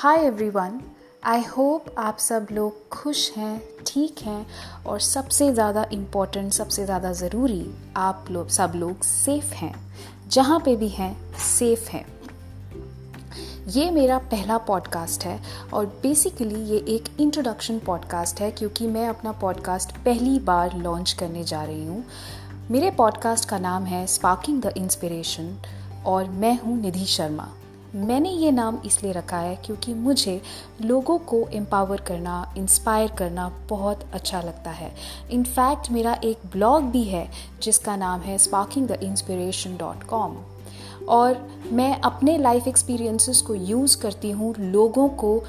Hi everyone I hope आप सब लोग खुश हैं, ठीक हैं और सबसे ज़्यादा इम्पोर्टेंट सबसे ज़्यादा ज़रूरी आप लोग, सब लोग सेफ़ हैं, जहाँ पे भी हैं सेफ़ हैं। ये मेरा पहला पॉडकास्ट है और बेसिकली ये एक इंट्रोडक्शन पॉडकास्ट है क्योंकि मैं अपना पॉडकास्ट पहली बार लॉन्च करने जा रही हूँ। मेरे पॉडकास्ट का नाम है स्पार्किंग द इंस्पिरेशन और मैं हूँ निधि शर्मा। मैंने ये नाम इसलिए रखा है क्योंकि मुझे लोगों को एम्पावर करना इंस्पायर करना बहुत अच्छा लगता है। इनफैक्ट मेरा एक ब्लॉग भी है, जिसका नाम है sparking the inspiration dot com और मैं अपने लाइफ एक्सपीरियंसेस को यूज़ करती हूँ लोगों को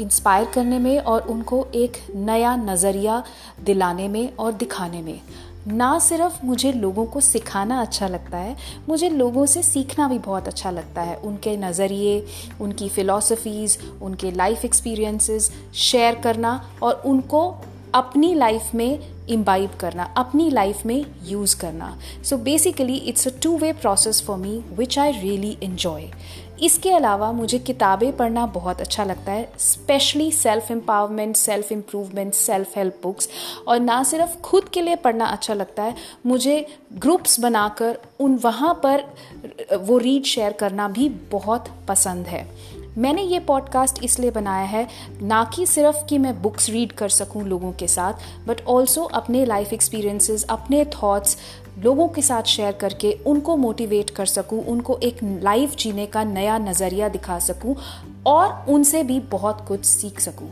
इंस्पायर करने में और उनको एक नया नज़रिया दिलाने में और दिखाने में। ना सिर्फ़ मुझे लोगों को सिखाना अच्छा लगता है, मुझे लोगों से सीखना भी बहुत अच्छा लगता है। उनके नज़रिए, उनकी फ़िलासफ़ीज़ उनके लाइफ एक्सपीरियंसेस शेयर करना और उनको अपनी लाइफ में इम्बाइब करना, अपनी लाइफ में यूज़ करना। So basically it's a two way process for me which I really enjoy इसके अलावा मुझे किताबें पढ़ना बहुत अच्छा लगता है specially self empowerment self improvement self help books और ना सिर्फ़ खुद के लिए पढ़ना अच्छा लगता है, मुझे ग्रुप्स बनाकर उन वहाँ पर वो रीड शेयर करना भी बहुत पसंद है। मैंने ये पॉडकास्ट इसलिए बनाया है, ना कि सिर्फ़ कि मैं बुक्स रीड कर सकूँ लोगों के साथ बट ऑल्सो अपने लाइफ एक्सपीरियंसेस अपने थॉट्स लोगों के साथ शेयर करके उनको मोटिवेट कर सकूँ, उनको एक लाइफ जीने का नया नज़रिया दिखा सकूँ और उनसे भी बहुत कुछ सीख सकूँ।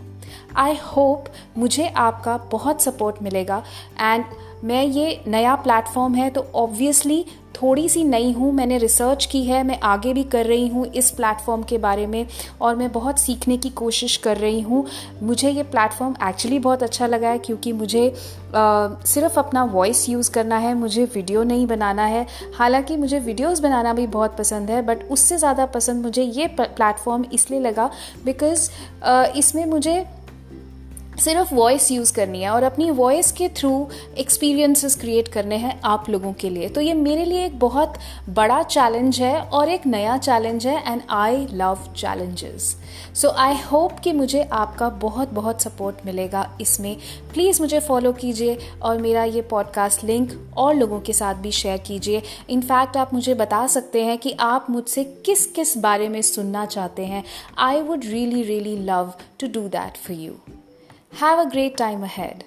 आई होप मुझे आपका बहुत सपोर्ट मिलेगा एंड मैं ये नया प्लेटफॉर्म है तो ऑब्वियसली थोड़ी सी नई हूँ मैंने रिसर्च की है मैं आगे भी कर रही हूँ इस प्लेटफॉर्म के बारे में और मैं बहुत सीखने की कोशिश कर रही हूँ। मुझे ये प्लेटफॉर्म एक्चुअली बहुत अच्छा लगा है क्योंकि मुझे आ, सिर्फ़ अपना वॉइस यूज़ करना है मुझे वीडियो नहीं बनाना है। हालाँकि मुझे वीडियोस बनाना भी बहुत पसंद है बट उससे ज़्यादा पसंद मुझे ये प्लेटफॉर्म इसलिए लगा बिकॉज़ इसमें मुझे सिर्फ़ वॉइस यूज़ करनी है और अपनी वॉइस के थ्रू एक्सपीरियंसेस क्रिएट करने हैं आप लोगों के लिए। तो ये मेरे लिए एक बहुत बड़ा चैलेंज है और एक नया चैलेंज है and I love challenges so I hope कि मुझे आपका बहुत बहुत सपोर्ट मिलेगा इसमें। प्लीज़ मुझे फॉलो कीजिए और मेरा ये पॉडकास्ट लिंक और लोगों के साथ भी शेयर कीजिए। इनफैक्ट आप मुझे बता सकते हैं कि आप मुझसे किस किस बारे में सुनना चाहते हैं। I would really really love to do that for you Have a great time ahead.